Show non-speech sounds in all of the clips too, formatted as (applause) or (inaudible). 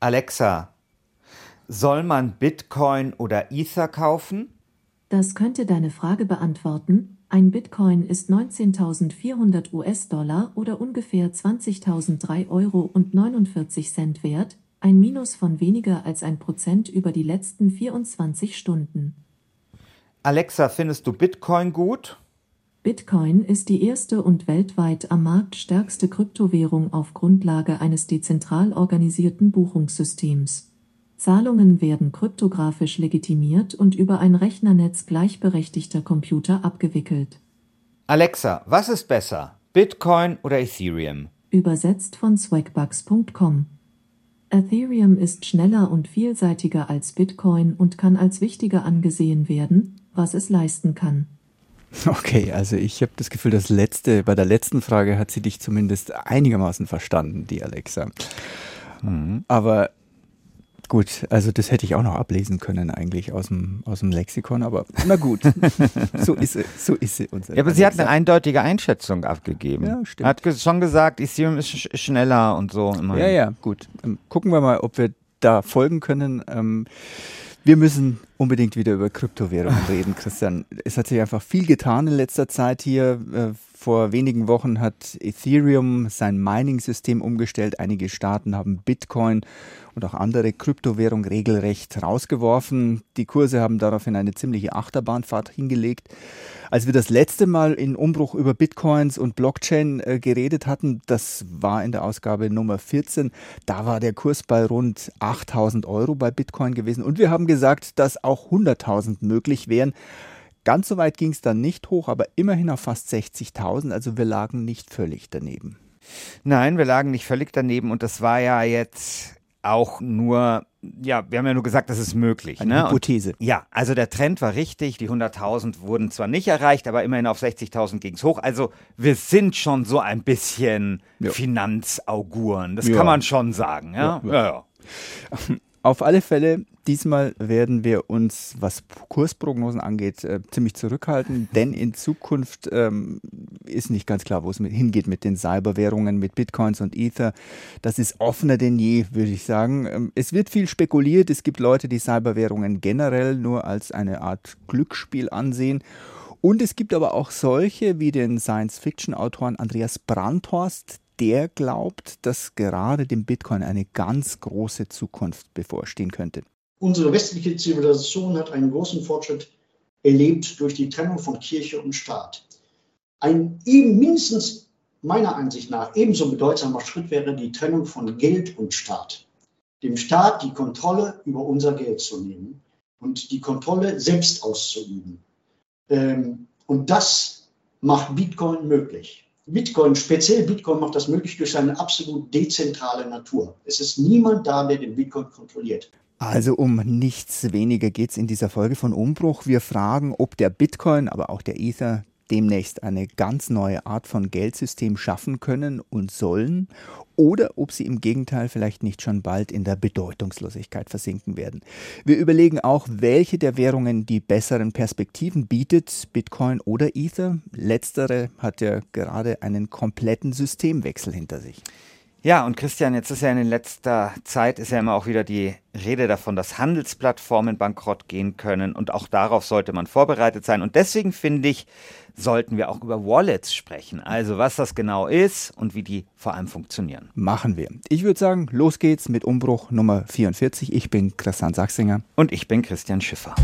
Alexa, soll man Bitcoin oder Ether kaufen? Das könnte deine Frage beantworten. Ein Bitcoin ist 19.400 US-Dollar oder ungefähr 20.003 Euro und 49 Cent wert, ein Minus von weniger als ein Prozent über die letzten 24 Stunden. Alexa, findest du Bitcoin gut? Bitcoin ist die erste und weltweit am Markt stärkste Kryptowährung auf Grundlage eines dezentral organisierten Buchungssystems. Zahlungen werden kryptografisch legitimiert und über ein Rechnernetz gleichberechtigter Computer abgewickelt. Alexa, was ist besser? Bitcoin oder Ethereum? Übersetzt von swagbucks.com. Ethereum ist schneller und vielseitiger als Bitcoin und kann als wichtiger angesehen werden, was es leisten kann. (laughs) Okay, also ich habe das Gefühl, das letzte, bei der letzten Frage hat sie dich zumindest einigermaßen verstanden, die Alexa. Mhm. Aber gut, also das hätte ich auch noch ablesen können eigentlich aus dem, aus dem Lexikon, aber na gut, (laughs) so ist sie, so ist sie. Unsere ja, aber sie hat eine eindeutige Einschätzung abgegeben. Ja, stimmt. Hat schon gesagt, Ethereum ist sch schneller und so. Immerhin. Ja, ja, gut. Ähm, gucken wir mal, ob wir da folgen können. Ähm, wir müssen unbedingt wieder über Kryptowährungen reden, Christian. Es hat sich einfach viel getan in letzter Zeit hier. Äh, vor wenigen Wochen hat Ethereum sein Mining-System umgestellt. Einige Staaten haben Bitcoin und auch andere Kryptowährungen regelrecht rausgeworfen. Die Kurse haben daraufhin eine ziemliche Achterbahnfahrt hingelegt. Als wir das letzte Mal in Umbruch über Bitcoins und Blockchain äh, geredet hatten, das war in der Ausgabe Nummer 14, da war der Kurs bei rund 8000 Euro bei Bitcoin gewesen. Und wir haben gesagt, dass auch 100.000 möglich wären. Ganz so weit ging es dann nicht hoch, aber immerhin auf fast 60.000. Also wir lagen nicht völlig daneben. Nein, wir lagen nicht völlig daneben und das war ja jetzt auch nur, ja, wir haben ja nur gesagt, das ist möglich. Eine ne? Hypothese. Und, ja, also der Trend war richtig. Die 100.000 wurden zwar nicht erreicht, aber immerhin auf 60.000 ging es hoch. Also wir sind schon so ein bisschen ja. Finanzauguren. Das ja. kann man schon sagen. Ja, ja. ja. Auf alle Fälle, diesmal werden wir uns, was Kursprognosen angeht, äh, ziemlich zurückhalten, (laughs) denn in Zukunft ähm, ist nicht ganz klar, wo es mit, hingeht mit den Cyberwährungen, mit Bitcoins und Ether. Das ist offener denn je, würde ich sagen. Ähm, es wird viel spekuliert. Es gibt Leute, die Cyberwährungen generell nur als eine Art Glücksspiel ansehen. Und es gibt aber auch solche wie den Science-Fiction-Autoren Andreas Brandhorst, der glaubt, dass gerade dem Bitcoin eine ganz große Zukunft bevorstehen könnte. Unsere westliche Zivilisation hat einen großen Fortschritt erlebt durch die Trennung von Kirche und Staat. Ein eben mindestens meiner Ansicht nach ebenso bedeutsamer Schritt wäre die Trennung von Geld und Staat. Dem Staat die Kontrolle über unser Geld zu nehmen und die Kontrolle selbst auszuüben. Ähm, und das macht Bitcoin möglich. Bitcoin, speziell Bitcoin macht das möglich durch seine absolut dezentrale Natur. Es ist niemand da, der den Bitcoin kontrolliert. Also um nichts weniger geht es in dieser Folge von Umbruch. Wir fragen, ob der Bitcoin, aber auch der Ether demnächst eine ganz neue Art von Geldsystem schaffen können und sollen oder ob sie im Gegenteil vielleicht nicht schon bald in der Bedeutungslosigkeit versinken werden. Wir überlegen auch, welche der Währungen die besseren Perspektiven bietet, Bitcoin oder Ether. Letztere hat ja gerade einen kompletten Systemwechsel hinter sich. Ja, und Christian, jetzt ist ja in letzter Zeit ist ja immer auch wieder die Rede davon, dass Handelsplattformen bankrott gehen können und auch darauf sollte man vorbereitet sein. Und deswegen finde ich, sollten wir auch über Wallets sprechen. Also was das genau ist und wie die vor allem funktionieren. Machen wir. Ich würde sagen, los geht's mit Umbruch Nummer 44. Ich bin Christian Sachsinger. Und ich bin Christian Schiffer.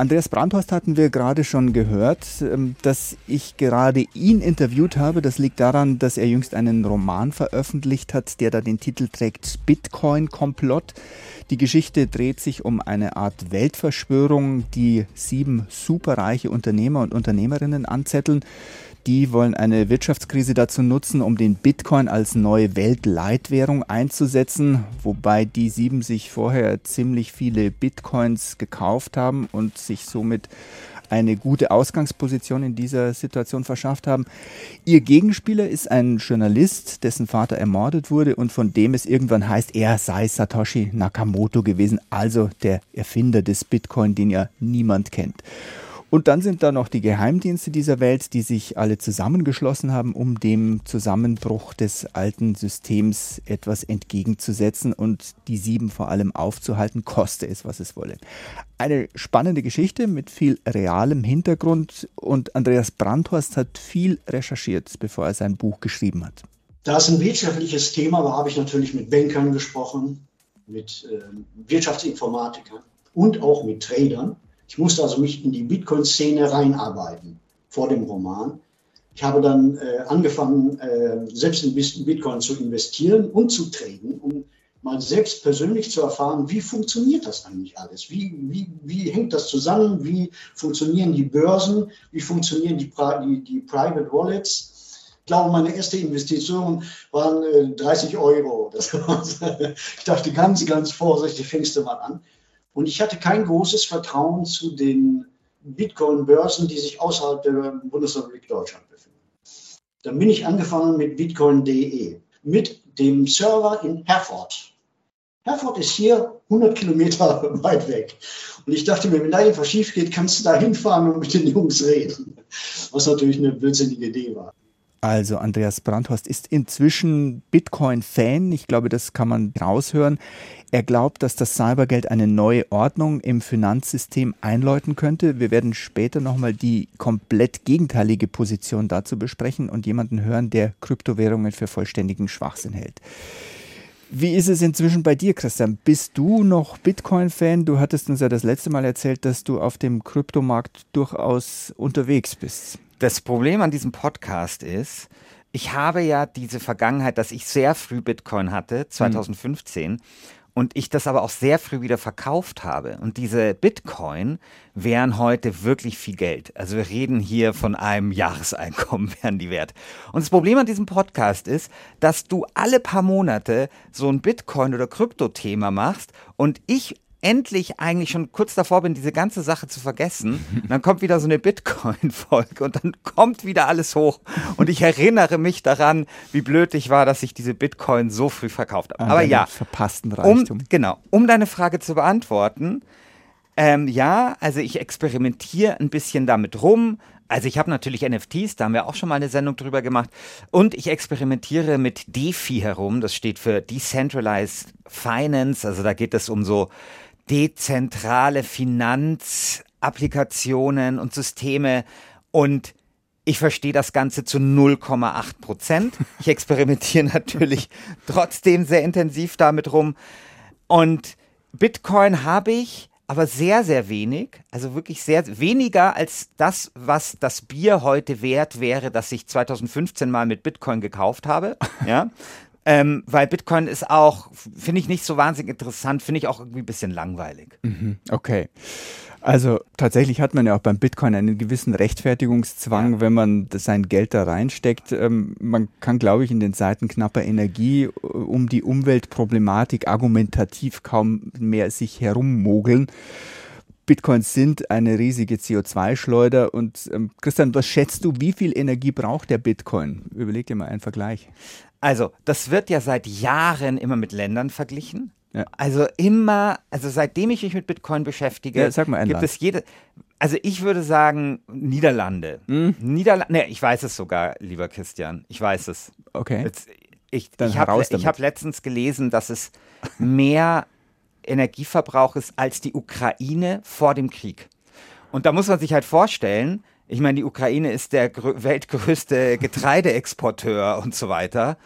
Andreas Brandhorst hatten wir gerade schon gehört, ähm, dass ich gerade ihn interviewt habe. Das liegt daran, dass er jüngst einen Roman veröffentlicht hat, der da den Titel trägt Bitcoin-Komplott. Die Geschichte dreht sich um eine Art Weltverschwörung, die sieben superreiche Unternehmer und Unternehmerinnen anzetteln. Die wollen eine Wirtschaftskrise dazu nutzen, um den Bitcoin als neue Weltleitwährung einzusetzen, wobei die sieben sich vorher ziemlich viele Bitcoins gekauft haben und sich somit eine gute Ausgangsposition in dieser Situation verschafft haben. Ihr Gegenspieler ist ein Journalist, dessen Vater ermordet wurde und von dem es irgendwann heißt, er sei Satoshi Nakamoto gewesen, also der Erfinder des Bitcoin, den ja niemand kennt. Und dann sind da noch die Geheimdienste dieser Welt, die sich alle zusammengeschlossen haben, um dem Zusammenbruch des alten Systems etwas entgegenzusetzen und die sieben vor allem aufzuhalten, koste es, was es wolle. Eine spannende Geschichte mit viel realem Hintergrund und Andreas Brandhorst hat viel recherchiert, bevor er sein Buch geschrieben hat. Da es ein wirtschaftliches Thema war, habe ich natürlich mit Bankern gesprochen, mit äh, Wirtschaftsinformatikern und auch mit Tradern. Ich musste also mich in die Bitcoin-Szene reinarbeiten vor dem Roman. Ich habe dann äh, angefangen, äh, selbst in Bitcoin zu investieren und zu traden, um mal selbst persönlich zu erfahren, wie funktioniert das eigentlich alles? Wie, wie, wie hängt das zusammen? Wie funktionieren die Börsen? Wie funktionieren die, die, die Private Wallets? Ich glaube, meine erste Investition waren äh, 30 Euro. (laughs) ich dachte ganz, ganz vorsichtig, fängst du mal an. Und ich hatte kein großes Vertrauen zu den Bitcoin-Börsen, die sich außerhalb der Bundesrepublik Deutschland befinden. Dann bin ich angefangen mit bitcoin.de, mit dem Server in Herford. Herford ist hier 100 Kilometer (laughs) weit weg. Und ich dachte mir, wenn da irgendwas schief geht, kannst du da hinfahren und mit den Jungs reden. Was natürlich eine blödsinnige Idee war. Also Andreas Brandhorst ist inzwischen Bitcoin-Fan. Ich glaube, das kann man raushören. Er glaubt, dass das Cybergeld eine neue Ordnung im Finanzsystem einläuten könnte. Wir werden später nochmal die komplett gegenteilige Position dazu besprechen und jemanden hören, der Kryptowährungen für vollständigen Schwachsinn hält. Wie ist es inzwischen bei dir, Christian? Bist du noch Bitcoin-Fan? Du hattest uns ja das letzte Mal erzählt, dass du auf dem Kryptomarkt durchaus unterwegs bist. Das Problem an diesem Podcast ist, ich habe ja diese Vergangenheit, dass ich sehr früh Bitcoin hatte, 2015. Mhm. Und ich das aber auch sehr früh wieder verkauft habe. Und diese Bitcoin wären heute wirklich viel Geld. Also wir reden hier von einem (laughs) Jahreseinkommen, wären die wert. Und das Problem an diesem Podcast ist, dass du alle paar Monate so ein Bitcoin- oder Krypto-Thema machst und ich endlich eigentlich schon kurz davor bin, diese ganze Sache zu vergessen. Und dann kommt wieder so eine Bitcoin-Folge und dann kommt wieder alles hoch. Und ich erinnere mich daran, wie blöd ich war, dass ich diese Bitcoin so früh verkauft habe. Ah, Aber ja, verpassten Reichtum. Um, genau, um deine Frage zu beantworten, ähm, ja, also ich experimentiere ein bisschen damit rum. Also ich habe natürlich NFTs, da haben wir auch schon mal eine Sendung drüber gemacht. Und ich experimentiere mit DeFi herum. Das steht für Decentralized Finance. Also da geht es um so dezentrale Finanzapplikationen und Systeme und ich verstehe das Ganze zu 0,8 Prozent. Ich experimentiere (laughs) natürlich trotzdem sehr intensiv damit rum. Und Bitcoin habe ich, aber sehr, sehr wenig. Also wirklich sehr weniger als das, was das Bier heute wert wäre, das ich 2015 mal mit Bitcoin gekauft habe. (laughs) Ja. Ähm, weil Bitcoin ist auch, finde ich nicht so wahnsinnig interessant, finde ich auch irgendwie ein bisschen langweilig. Mhm, okay. Also tatsächlich hat man ja auch beim Bitcoin einen gewissen Rechtfertigungszwang, ja. wenn man sein Geld da reinsteckt. Ähm, man kann, glaube ich, in den Zeiten knapper Energie äh, um die Umweltproblematik argumentativ kaum mehr sich herummogeln. Bitcoins sind eine riesige CO2-Schleuder. Und ähm, Christian, was schätzt du, wie viel Energie braucht der Bitcoin? Überleg dir mal einen Vergleich. Also, das wird ja seit Jahren immer mit Ländern verglichen. Ja. Also immer, also seitdem ich mich mit Bitcoin beschäftige, ja, gibt Land. es jede. Also ich würde sagen Niederlande. Mhm. Niederlande. Ne, ich weiß es sogar, lieber Christian. Ich weiß es. Okay. Jetzt, ich ich habe hab letztens gelesen, dass es mehr Energieverbrauch ist als die Ukraine vor dem Krieg. Und da muss man sich halt vorstellen, ich meine, die Ukraine ist der weltgrößte Getreideexporteur und so weiter.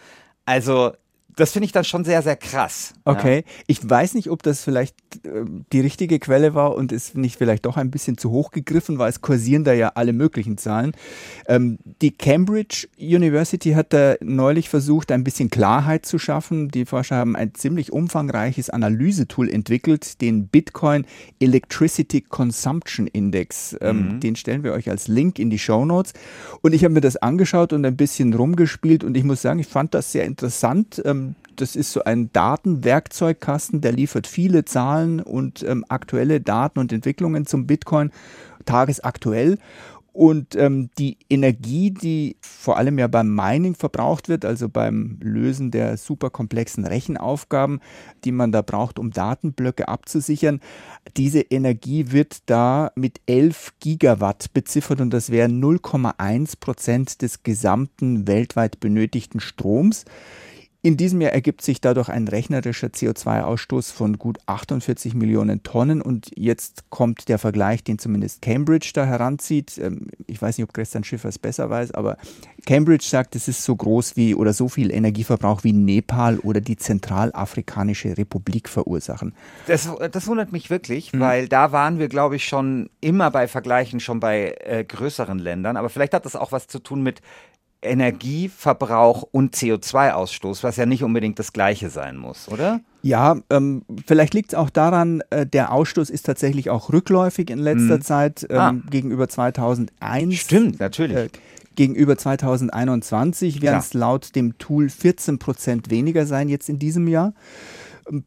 Also das finde ich dann schon sehr, sehr krass. Okay. Ja. Ich weiß nicht, ob das vielleicht äh, die richtige Quelle war und ist nicht vielleicht doch ein bisschen zu hoch gegriffen, weil es kursieren da ja alle möglichen Zahlen. Ähm, die Cambridge University hat da neulich versucht, ein bisschen Klarheit zu schaffen. Die Forscher haben ein ziemlich umfangreiches Analysetool entwickelt, den Bitcoin Electricity Consumption Index. Ähm, mhm. Den stellen wir euch als Link in die Show Notes. Und ich habe mir das angeschaut und ein bisschen rumgespielt und ich muss sagen, ich fand das sehr interessant. Ähm, Ähm, das ist so ein Datenwerkzeugkasten, der liefert viele Zahlen und ähm, aktuelle Daten und Entwicklungen zum Bitcoin tagesaktuell. Und ähm, die Energie, die vor allem ja beim Mining verbraucht wird, also beim Lösen der superkomplexen Rechenaufgaben, die man da braucht, um Datenblöcke abzusichern, diese Energie wird da mit 11 Gigawatt beziffert und das wären 0,1 Prozent des gesamten weltweit benötigten Stroms. In diesem Jahr ergibt sich dadurch ein rechnerischer CO2-Ausstoß von gut 48 Millionen Tonnen und jetzt kommt der Vergleich, den zumindest Cambridge da heranzieht. Ähm, ich weiß nicht, ob Christian Schiffer es besser weiß, aber Cambridge sagt, es ist so groß wie oder so viel Energieverbrauch wie Nepal oder die Zentralafrikanische Republik verursachen. Das, das wundert mich wirklich, hm. weil da waren wir, glaube ich, schon immer bei Vergleichen, schon bei äh, größeren Ländern. Aber vielleicht hat das auch was zu tun mit Energieverbrauch und CO2-Ausstoß, was ja nicht unbedingt das gleiche sein muss, oder? Ja, ähm, vielleicht liegt es auch daran, äh, der Ausstoß ist tatsächlich auch rückläufig in letzter hm. Zeit ähm, ah. gegenüber 2001. Stimmt, natürlich. Äh, gegenüber 2021 werden es laut dem Tool 14 Prozent weniger sein jetzt in diesem Jahr.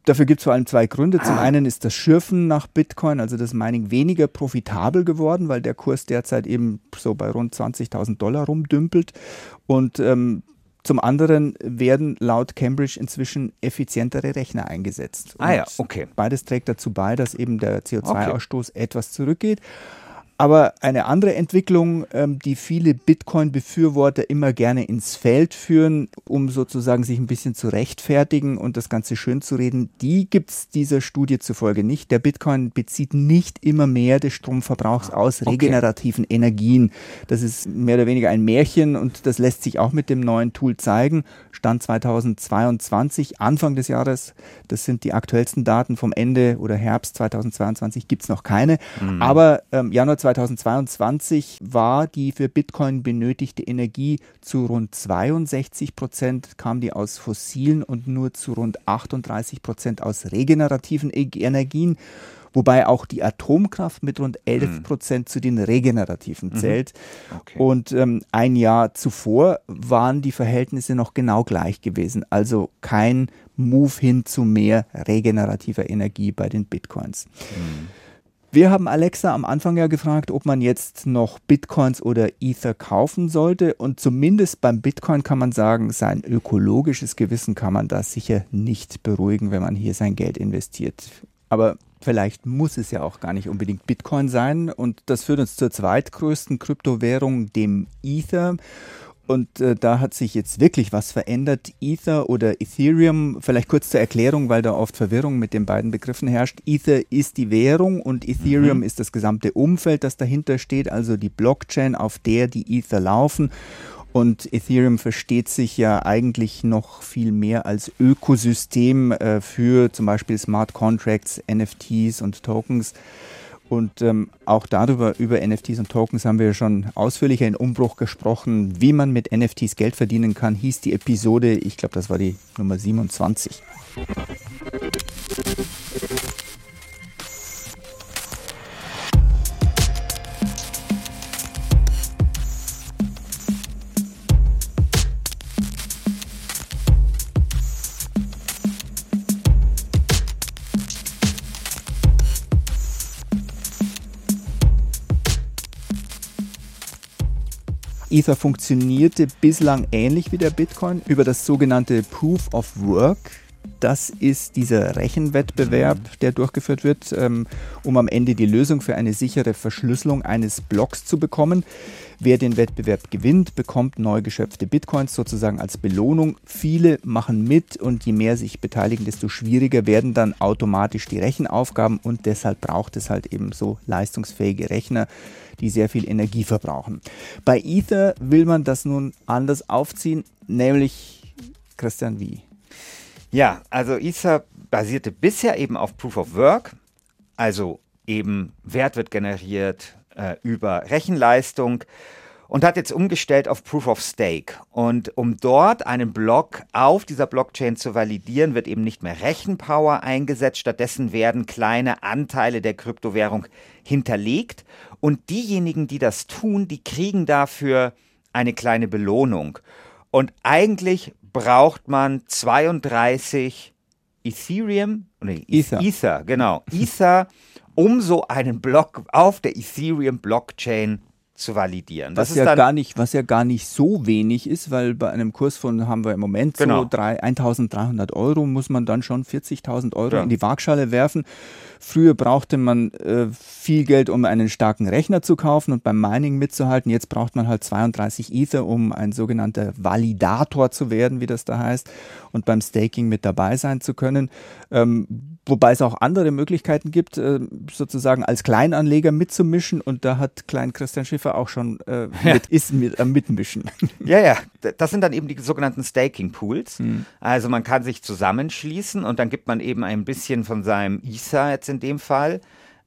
Dafür gibt es vor allem zwei Gründe. Zum ah. einen ist das Schürfen nach Bitcoin, also das Mining, weniger profitabel geworden, weil der Kurs derzeit eben so bei rund 20.000 Dollar rumdümpelt. Und ähm, zum anderen werden laut Cambridge inzwischen effizientere Rechner eingesetzt. ah ja, okay. Beides trägt dazu bei, dass eben der CO2-Ausstoß okay. etwas zurückgeht. Aber eine andere Entwicklung, ähm, die viele Bitcoin-Befürworter immer gerne ins Feld führen, um sozusagen sich ein bisschen zu rechtfertigen und das Ganze schön zu reden, die gibt es dieser Studie zufolge nicht. Der Bitcoin bezieht nicht immer mehr des Stromverbrauchs aus okay. regenerativen Energien. Das ist mehr oder weniger ein Märchen und das lässt sich auch mit dem neuen Tool zeigen. Stand 2022, Anfang des Jahres, das sind die aktuellsten Daten vom Ende oder Herbst 2022, gibt es noch keine. Mhm. Aber ähm, Januar 2022 war die für Bitcoin benötigte Energie zu rund 62 Prozent, kam die aus fossilen und nur zu rund 38 Prozent aus regenerativen e- Energien wobei auch die Atomkraft mit rund 11 mhm. Prozent zu den regenerativen mhm. zählt. Okay. Und ähm, ein Jahr zuvor waren die Verhältnisse noch genau gleich gewesen, also kein Move hin zu mehr regenerativer Energie bei den Bitcoins. Mhm. Wir haben Alexa am Anfang ja gefragt, ob man jetzt noch Bitcoins oder Ether kaufen sollte. Und zumindest beim Bitcoin kann man sagen, sein ökologisches Gewissen kann man da sicher nicht beruhigen, wenn man hier sein Geld investiert. Aber vielleicht muss es ja auch gar nicht unbedingt Bitcoin sein. Und das führt uns zur zweitgrößten Kryptowährung, dem Ether. Und äh, da hat sich jetzt wirklich was verändert. Ether oder Ethereum, vielleicht kurz zur Erklärung, weil da oft Verwirrung mit den beiden Begriffen herrscht. Ether ist die Währung und Ethereum mhm. ist das gesamte Umfeld, das dahinter steht, also die Blockchain, auf der die Ether laufen. Und Ethereum versteht sich ja eigentlich noch viel mehr als Ökosystem äh, für zum Beispiel Smart Contracts, NFTs und Tokens. Und ähm, auch darüber, über NFTs und Tokens haben wir schon ausführlicher in Umbruch gesprochen. Wie man mit NFTs Geld verdienen kann, hieß die Episode, ich glaube, das war die Nummer 27. Ether funktionierte bislang ähnlich wie der Bitcoin über das sogenannte Proof of Work. Das ist dieser Rechenwettbewerb, der durchgeführt wird, ähm, um am Ende die Lösung für eine sichere Verschlüsselung eines Blocks zu bekommen. Wer den Wettbewerb gewinnt, bekommt neu geschöpfte Bitcoins sozusagen als Belohnung. Viele machen mit und je mehr sich beteiligen, desto schwieriger werden dann automatisch die Rechenaufgaben und deshalb braucht es halt eben so leistungsfähige Rechner, die sehr viel Energie verbrauchen. Bei Ether will man das nun anders aufziehen, nämlich Christian wie? Ja, also Ether basierte bisher eben auf Proof of Work, also eben Wert wird generiert äh, über Rechenleistung und hat jetzt umgestellt auf Proof of Stake. Und um dort einen Block auf dieser Blockchain zu validieren, wird eben nicht mehr Rechenpower eingesetzt. Stattdessen werden kleine Anteile der Kryptowährung hinterlegt. Und diejenigen, die das tun, die kriegen dafür eine kleine Belohnung. Und eigentlich braucht man 32 Ethereum, nee, Ether. Ether, genau, (laughs) Ether, um so einen Block auf der Ethereum Blockchain zu validieren. Was ja, gar nicht, was ja gar nicht so wenig ist, weil bei einem Kurs von, haben wir im Moment Genau. so drei, 1300 Euro, muss man dann schon 40.000 Euro Ja. in die Waagschale werfen. Früher brauchte man äh, viel Geld, um einen starken Rechner zu kaufen und beim Mining mitzuhalten. Jetzt braucht man halt 32 Ether, um ein sogenannter Validator zu werden, wie das da heißt, und beim Staking mit dabei sein zu können. Ähm, wobei es auch andere Möglichkeiten gibt, äh, sozusagen als Kleinanleger mitzumischen und da hat Klein Christian Schiffer auch schon äh, (laughs) mit, ist mit, am Mitmischen. Ja, ja, das sind dann eben die sogenannten Staking Pools. Hm. Also man kann sich zusammenschließen und dann gibt man eben ein bisschen von seinem Ether jetzt in dem Fall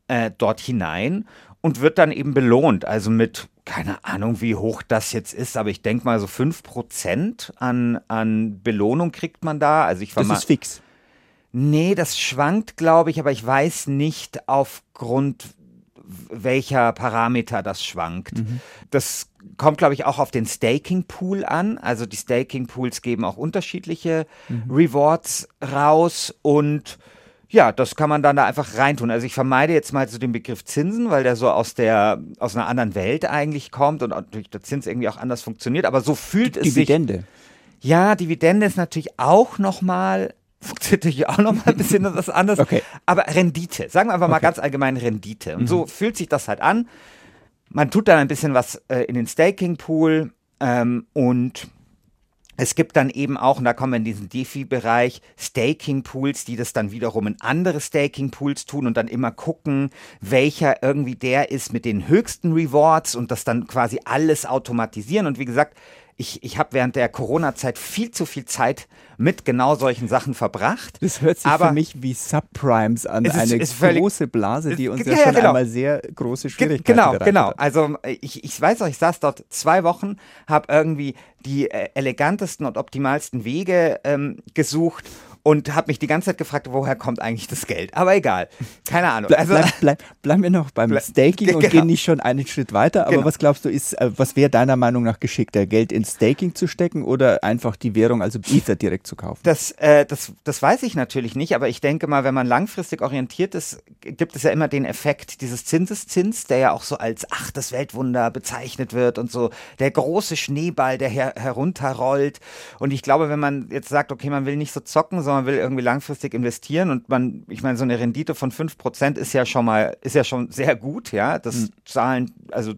äh, dort hinein und wird dann eben belohnt. Also mit, keine Ahnung, wie hoch das jetzt ist, aber ich denke mal so 5% an, an Belohnung kriegt man da. Also ich Das ist fix. Nee, das schwankt, glaube ich, aber ich weiß nicht aufgrund welcher Parameter das schwankt. Das kommt, glaube ich, auch auf den Staking Pool an. Also die Staking Pools geben auch unterschiedliche Rewards raus und ja, das kann man dann da einfach reintun. Also ich vermeide jetzt mal so den Begriff Zinsen, weil der so aus der aus einer anderen Welt eigentlich kommt und durch der Zins irgendwie auch anders funktioniert. Aber so fühlt es sich Dividende. ja, Dividende ist natürlich auch nochmal, funktioniert natürlich auch nochmal ein bisschen was anderes. Okay. Aber Rendite, sagen wir einfach mal ganz allgemein Rendite. Und so fühlt sich das halt an. Man tut dann ein bisschen was äh, in den Staking-Pool ähm, und es gibt dann eben auch, und da kommen wir in diesen DeFi-Bereich, Staking-Pools, die das dann wiederum in andere Staking-Pools tun und dann immer gucken, welcher irgendwie der ist mit den höchsten Rewards und das dann quasi alles automatisieren. Und wie gesagt, ich, ich habe während der Corona-Zeit viel zu viel Zeit mit genau solchen Sachen verbracht. Das hört sich Aber- für mich wie Subprimes an, ist- eine ist völlig- große Blase, die uns ja, ja, schon genau. einmal sehr große Schwierigkeiten Genau, genau. hat. Also ich, ich weiß auch, ich saß dort zwei Wochen, habe irgendwie die äh, elegantesten und optimalsten Wege ähm, gesucht und habe mich die ganze Zeit gefragt, woher kommt eigentlich das Geld? Aber egal, keine Ahnung. Bleib, Also, bleib, bleib, bleiben wir noch beim Ble- Staking (laughs) und genau. gehen nicht schon einen Schritt weiter. Aber Genau. was glaubst du, ist, äh, was wäre deiner Meinung nach geschickter, Geld in Staking zu stecken oder einfach die Währung, also Ether direkt zu kaufen? Das, äh, das, das weiß ich natürlich nicht, aber ich denke mal, wenn man langfristig orientiert ist, gibt es ja immer den Effekt dieses Zinseszins, der ja auch so als ach, das Weltwunder bezeichnet wird und so der große Schneeball, der her herunterrollt. Und ich glaube, wenn man jetzt sagt, okay, man will nicht so zocken, sondern will irgendwie langfristig investieren und man, ich meine, so eine Rendite von 5% ist ja schon mal, ist ja schon sehr gut, ja. Das zahlen, also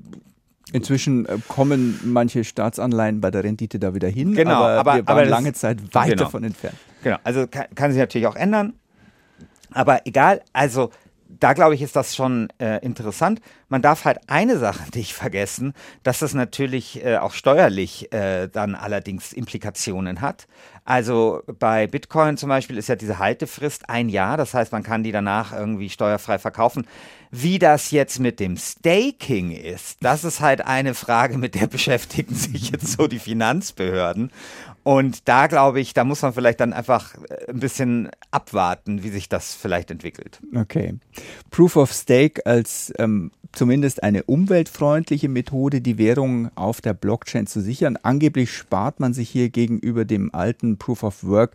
Inzwischen äh, kommen manche Staatsanleihen bei der Rendite da wieder hin, Genau, aber, aber- wir waren aber lange Zeit weit genau. davon entfernt. Genau, also kann, kann sich natürlich auch ändern. Aber egal, also da glaube ich, ist das schon äh, interessant. Man darf halt eine Sache (laughs) nicht vergessen, dass es natürlich äh, auch steuerlich äh, dann allerdings Implikationen hat. Also bei Bitcoin zum Beispiel ist ja diese Haltefrist ein Jahr, das heißt, man kann die danach irgendwie steuerfrei verkaufen. Wie das jetzt mit dem Staking ist, das ist halt eine Frage, mit der (laughs) beschäftigen sich jetzt so die Finanzbehörden. Und da glaube ich, da muss man vielleicht dann einfach äh, ein bisschen abwarten, wie sich das vielleicht entwickelt. Okay. Proof of Stake als ähm, zumindest eine umweltfreundliche Methode, die Währung auf der Blockchain zu sichern. Angeblich spart man sich hier gegenüber dem alten Proof of Work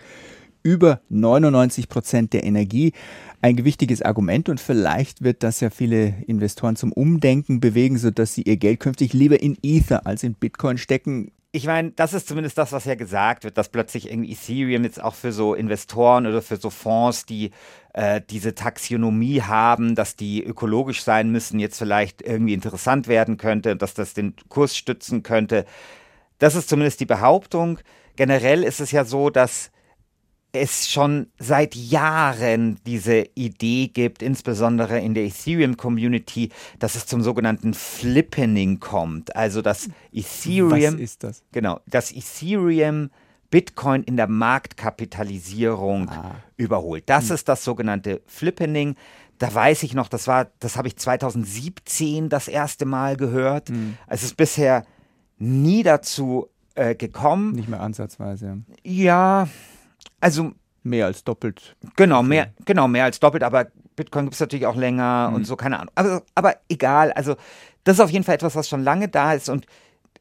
über 99 Prozent der Energie. Ein gewichtiges Argument und vielleicht wird das ja viele Investoren zum Umdenken bewegen, sodass sie ihr Geld künftig lieber in Ether als in Bitcoin stecken. Ich meine, das ist zumindest das, was ja gesagt wird, dass plötzlich irgendwie Ethereum jetzt auch für so Investoren oder für so Fonds, die äh, diese Taxonomie haben, dass die ökologisch sein müssen, jetzt vielleicht irgendwie interessant werden könnte, dass das den Kurs stützen könnte. Das ist zumindest die Behauptung. Generell ist es ja so, dass es schon seit Jahren diese Idee gibt, insbesondere in der Ethereum-Community, dass es zum sogenannten Flippening kommt. Also dass Ethereum, Was ist das? genau, dass Ethereum Bitcoin in der Marktkapitalisierung überholt. Das ist das sogenannte Flippening. Da weiß ich noch, das war, das habe ich 2017 das erste Mal gehört. Es ist bisher nie dazu äh, gekommen. Nicht mehr ansatzweise. Ja, also Mehr als doppelt. genau, mehr, genau, mehr als doppelt, aber Bitcoin gibt es natürlich auch länger und so, keine Ahnung. Aber, aber egal, also das ist auf jeden Fall etwas, was schon lange da ist und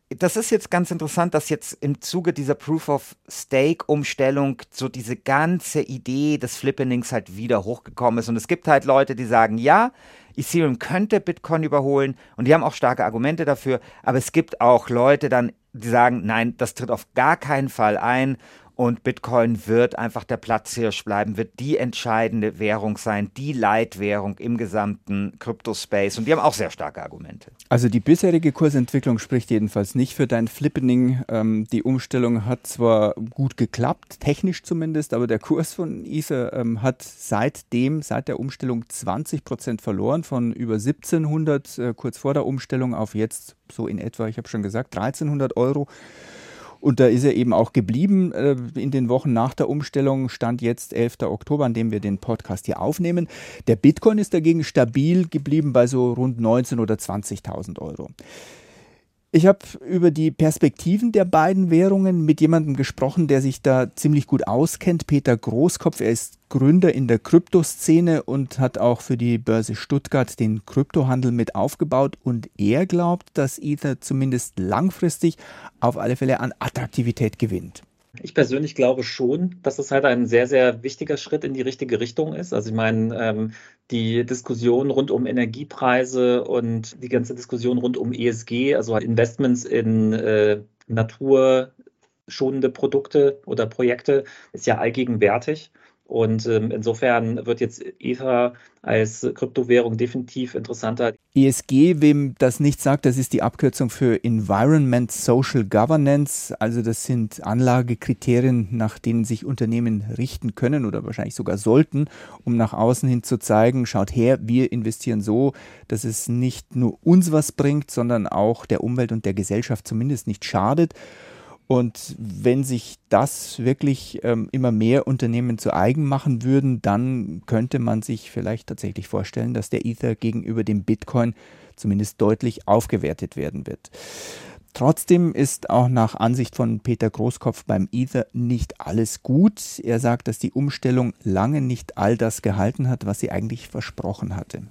das ist jetzt ganz interessant, dass jetzt im Zuge dieser Proof of Stake-Umstellung so diese ganze Idee des Flippenings halt wieder hochgekommen ist. Und es gibt halt Leute, die sagen, ja, Ethereum könnte Bitcoin überholen und die haben auch starke Argumente dafür. Aber es gibt auch Leute dann, die sagen, nein, das tritt auf gar keinen Fall ein und Bitcoin wird einfach der Platzhirsch bleiben, wird die entscheidende Währung sein, die Leitwährung im gesamten Kryptospace. Und die haben auch sehr starke Argumente. Also die bisherige Kursentwicklung spricht jedenfalls nicht für dein Flippening. Ähm, die Umstellung hat zwar gut geklappt, technisch zumindest, aber der Kurs von Ether ähm, hat seitdem, seit der Umstellung 20 Prozent verloren, von über 1700 äh, kurz vor der Umstellung auf jetzt so in etwa, ich habe schon gesagt, 1300 Euro. Und da ist er eben auch geblieben äh, in den Wochen nach der Umstellung, stand jetzt 11. Oktober, an dem wir den Podcast hier aufnehmen. Der Bitcoin ist dagegen stabil geblieben bei so rund 19.000 oder 20.000 Euro. Ich habe über die Perspektiven der beiden Währungen mit jemandem gesprochen, der sich da ziemlich gut auskennt. Peter Großkopf, er ist Gründer in der Kryptoszene und hat auch für die Börse Stuttgart den Kryptohandel mit aufgebaut. Und er glaubt, dass Ether zumindest langfristig auf alle Fälle an Attraktivität gewinnt. Ich persönlich glaube schon, dass es halt ein sehr, sehr wichtiger Schritt in die richtige Richtung ist. Also ich meine, ähm, die Diskussion rund um Energiepreise und die ganze Diskussion rund um ESG, also Investments in äh, naturschonende Produkte oder Projekte, ist ja allgegenwärtig. Und ähm, insofern wird jetzt Ether als Kryptowährung definitiv interessanter. ESG, wem das nicht sagt, das ist die Abkürzung für Environment Social Governance. Also das sind Anlagekriterien, nach denen sich Unternehmen richten können oder wahrscheinlich sogar sollten, um nach außen hin zu zeigen, schaut her, wir investieren so, dass es nicht nur uns was bringt, sondern auch der Umwelt und der Gesellschaft zumindest nicht schadet. Und wenn sich das wirklich ähm, immer mehr Unternehmen zu eigen machen würden, dann könnte man sich vielleicht tatsächlich vorstellen, dass der Ether gegenüber dem Bitcoin zumindest deutlich aufgewertet werden wird. Trotzdem ist auch nach Ansicht von Peter Großkopf beim Ether nicht alles gut. Er sagt, dass die Umstellung lange nicht all das gehalten hat, was sie eigentlich versprochen hatte.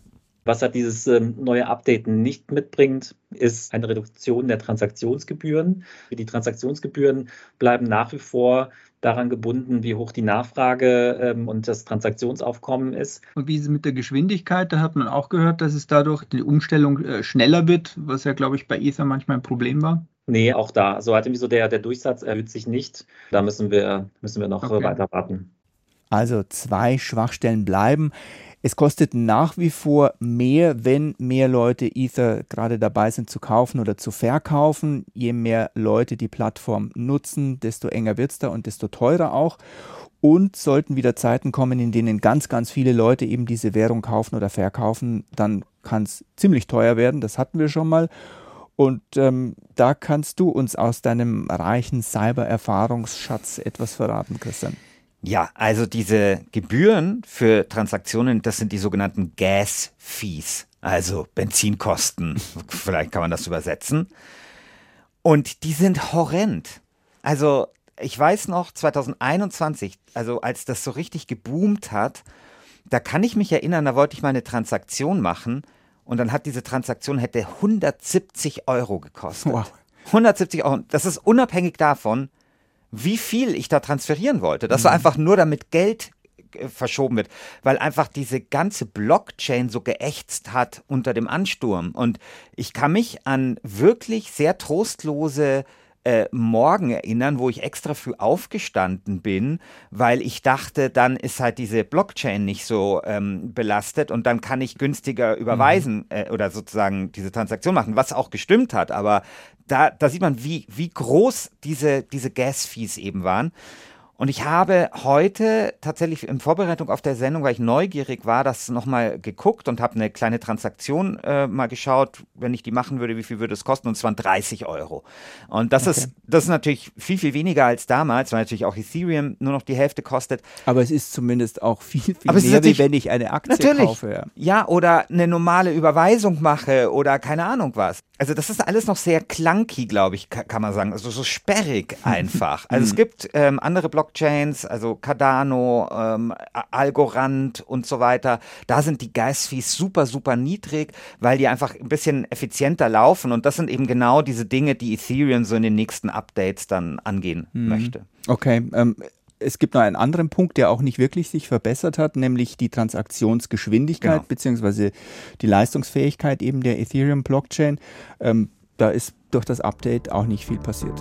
Was halt dieses ähm, neue Update nicht mitbringt, ist eine Reduktion der Transaktionsgebühren. Die Transaktionsgebühren bleiben nach wie vor daran gebunden, wie hoch die Nachfrage ähm, und das Transaktionsaufkommen ist. Und wie ist es mit der Geschwindigkeit? Da hat man auch gehört, dass es dadurch die Umstellung äh, schneller wird, was ja, glaube ich, bei Ether manchmal ein Problem war. Nee, auch da. Also halt irgendwie so der, der Durchsatz erhöht sich nicht. Da müssen wir, müssen wir noch okay. weiter warten. Also zwei Schwachstellen bleiben. Es kostet nach wie vor mehr, wenn mehr Leute Ether gerade dabei sind zu kaufen oder zu verkaufen. Je mehr Leute die Plattform nutzen, desto enger wird es da und desto teurer auch. Und sollten wieder Zeiten kommen, in denen ganz, ganz viele Leute eben diese Währung kaufen oder verkaufen, dann kann es ziemlich teuer werden. Das hatten wir schon mal. Und ähm, da kannst du uns aus deinem reichen Cyber-Erfahrungsschatz etwas verraten, Christian. Ja, also diese Gebühren für Transaktionen, das sind die sogenannten Gas Fees, also Benzinkosten. (laughs) Vielleicht kann man das übersetzen. Und die sind horrend. Also ich weiß noch, 2021, also als das so richtig geboomt hat, da kann ich mich erinnern, da wollte ich mal eine Transaktion machen und dann hat diese Transaktion hätte 170 Euro gekostet. Wow. 170 Euro. Das ist unabhängig davon, wie viel ich da transferieren wollte. Das war mhm. einfach nur, damit Geld äh, verschoben wird, weil einfach diese ganze Blockchain so geächtzt hat unter dem Ansturm. Und ich kann mich an wirklich sehr trostlose äh, Morgen erinnern, wo ich extra früh aufgestanden bin, weil ich dachte, dann ist halt diese Blockchain nicht so ähm, belastet und dann kann ich günstiger überweisen mhm. äh, oder sozusagen diese Transaktion machen, was auch gestimmt hat. Aber da, da sieht man, wie, wie groß diese, diese Gas-Fees eben waren. Und ich habe heute tatsächlich in Vorbereitung auf der Sendung, weil ich neugierig war, das nochmal geguckt und habe eine kleine Transaktion äh, mal geschaut, wenn ich die machen würde, wie viel würde es kosten? Und es waren 30 Euro. Und das okay. ist das ist natürlich viel, viel weniger als damals, weil natürlich auch Ethereum nur noch die Hälfte kostet. Aber es ist zumindest auch viel, viel Aber mehr, wie wenn ich eine Aktie natürlich, kaufe. Ja. ja, oder eine normale Überweisung mache oder keine Ahnung was. Also das ist alles noch sehr clunky, glaube ich, kann man sagen. Also so sperrig (laughs) einfach. Also es gibt ähm, andere Blogs, Blockchains, also Cardano, ähm, Algorand und so weiter, da sind die Gas-Fees super, super niedrig, weil die einfach ein bisschen effizienter laufen. Und das sind eben genau diese Dinge, die Ethereum so in den nächsten Updates dann angehen mhm. möchte. Okay, ähm, es gibt noch einen anderen Punkt, der auch nicht wirklich sich verbessert hat, nämlich die Transaktionsgeschwindigkeit genau. beziehungsweise die Leistungsfähigkeit eben der Ethereum-Blockchain. Ähm, da ist durch das Update auch nicht viel passiert.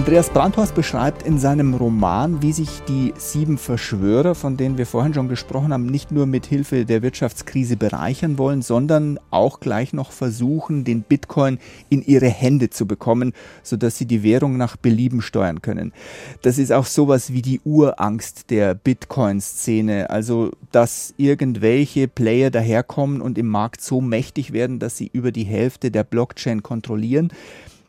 Andreas Brandhorst beschreibt in seinem Roman, wie sich die sieben Verschwörer, von denen wir vorhin schon gesprochen haben, nicht nur mit Hilfe der Wirtschaftskrise bereichern wollen, sondern auch gleich noch versuchen, den Bitcoin in ihre Hände zu bekommen, sodass sie die Währung nach Belieben steuern können. Das ist auch sowas wie die Urangst der Bitcoin-Szene, also dass irgendwelche Player daherkommen und im Markt so mächtig werden, dass sie über die Hälfte der Blockchain kontrollieren.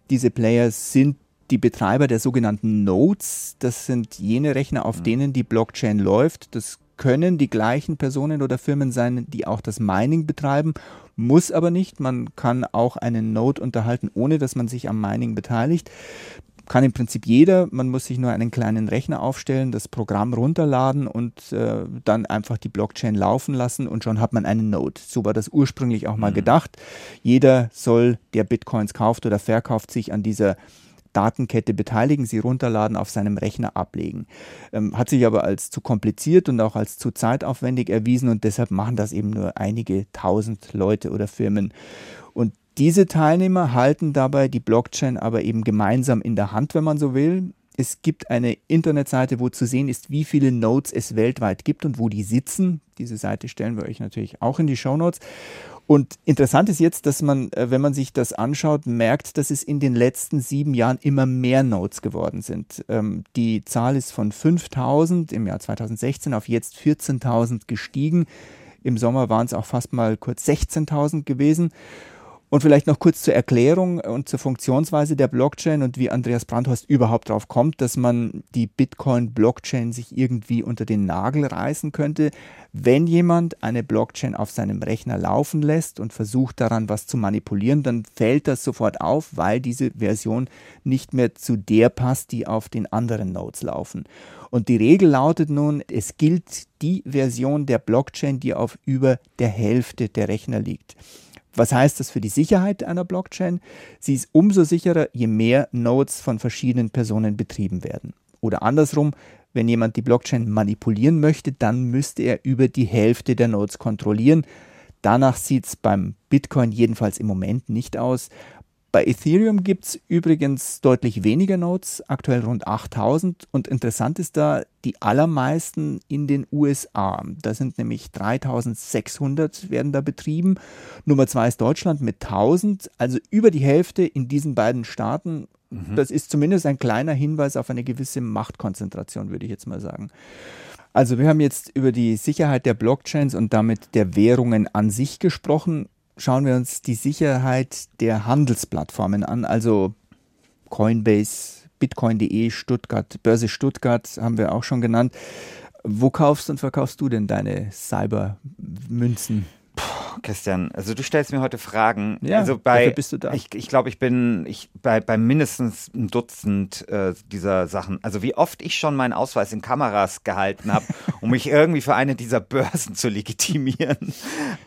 Diese Player sind die Betreiber der sogenannten Nodes. Das sind jene Rechner, auf mhm. denen die Blockchain läuft. Das können die gleichen Personen oder Firmen sein, die auch das Mining betreiben, muss aber nicht. Man kann auch einen Node unterhalten, ohne dass man sich am Mining beteiligt. Kann im Prinzip jeder. Man muss sich nur einen kleinen Rechner aufstellen, das Programm runterladen und äh, dann einfach die Blockchain laufen lassen und schon hat man einen Node. So war das ursprünglich auch mal mhm. gedacht. Jeder soll, der Bitcoins kauft oder verkauft, sich an dieser Datenkette beteiligen, sie runterladen, auf seinem Rechner ablegen. Ähm, hat sich aber als zu kompliziert und auch als zu zeitaufwendig erwiesen und deshalb machen das eben nur einige tausend Leute oder Firmen. Und diese Teilnehmer halten dabei die Blockchain aber eben gemeinsam in der Hand, wenn man so will. Es gibt eine Internetseite, wo zu sehen ist, wie viele Nodes es weltweit gibt und wo die sitzen. Diese Seite stellen wir euch natürlich auch in die Show Notes. Und interessant ist jetzt, dass man, äh, wenn man sich das anschaut, merkt, dass es in den letzten sieben Jahren immer mehr Nodes geworden sind. Ähm, die Zahl ist von 5000 im Jahr 2016 auf jetzt 14.000 gestiegen. Im Sommer waren es auch fast mal kurz 16.000 gewesen. Und vielleicht noch kurz zur Erklärung und zur Funktionsweise der Blockchain und wie Andreas Brandhorst überhaupt darauf kommt, dass man die Bitcoin-Blockchain sich irgendwie unter den Nagel reißen könnte. Wenn jemand eine Blockchain auf seinem Rechner laufen lässt und versucht daran was zu manipulieren, dann fällt das sofort auf, weil diese Version nicht mehr zu der passt, die auf den anderen Nodes laufen. Und die Regel lautet nun, es gilt die Version der Blockchain, die auf über der Hälfte der Rechner liegt. Was heißt das für die Sicherheit einer Blockchain? Sie ist umso sicherer, je mehr Nodes von verschiedenen Personen betrieben werden. Oder andersrum, wenn jemand die Blockchain manipulieren möchte, dann müsste er über die Hälfte der Nodes kontrollieren. Danach sieht es beim Bitcoin jedenfalls im Moment nicht aus. Bei Ethereum gibt es übrigens deutlich weniger Nodes, aktuell rund 8000. Und interessant ist da, die allermeisten in den USA. Da sind nämlich 3600 werden da betrieben. Nummer zwei ist Deutschland mit 1000, also über die Hälfte in diesen beiden Staaten. Mhm. Das ist zumindest ein kleiner Hinweis auf eine gewisse Machtkonzentration, würde ich jetzt mal sagen. Also wir haben jetzt über die Sicherheit der Blockchains und damit der Währungen an sich gesprochen schauen wir uns die Sicherheit der Handelsplattformen an, also Coinbase, Bitcoin.de, Stuttgart, Börse Stuttgart haben wir auch schon genannt. Wo kaufst und verkaufst du denn deine Cybermünzen? Christian, also du stellst mir heute Fragen. Ja, also bei, dafür bist du da. Ich, ich glaube, ich bin ich, bei, bei mindestens ein Dutzend äh, dieser Sachen. Also wie oft ich schon meinen Ausweis in Kameras gehalten habe, (laughs) um mich irgendwie für eine dieser Börsen zu legitimieren.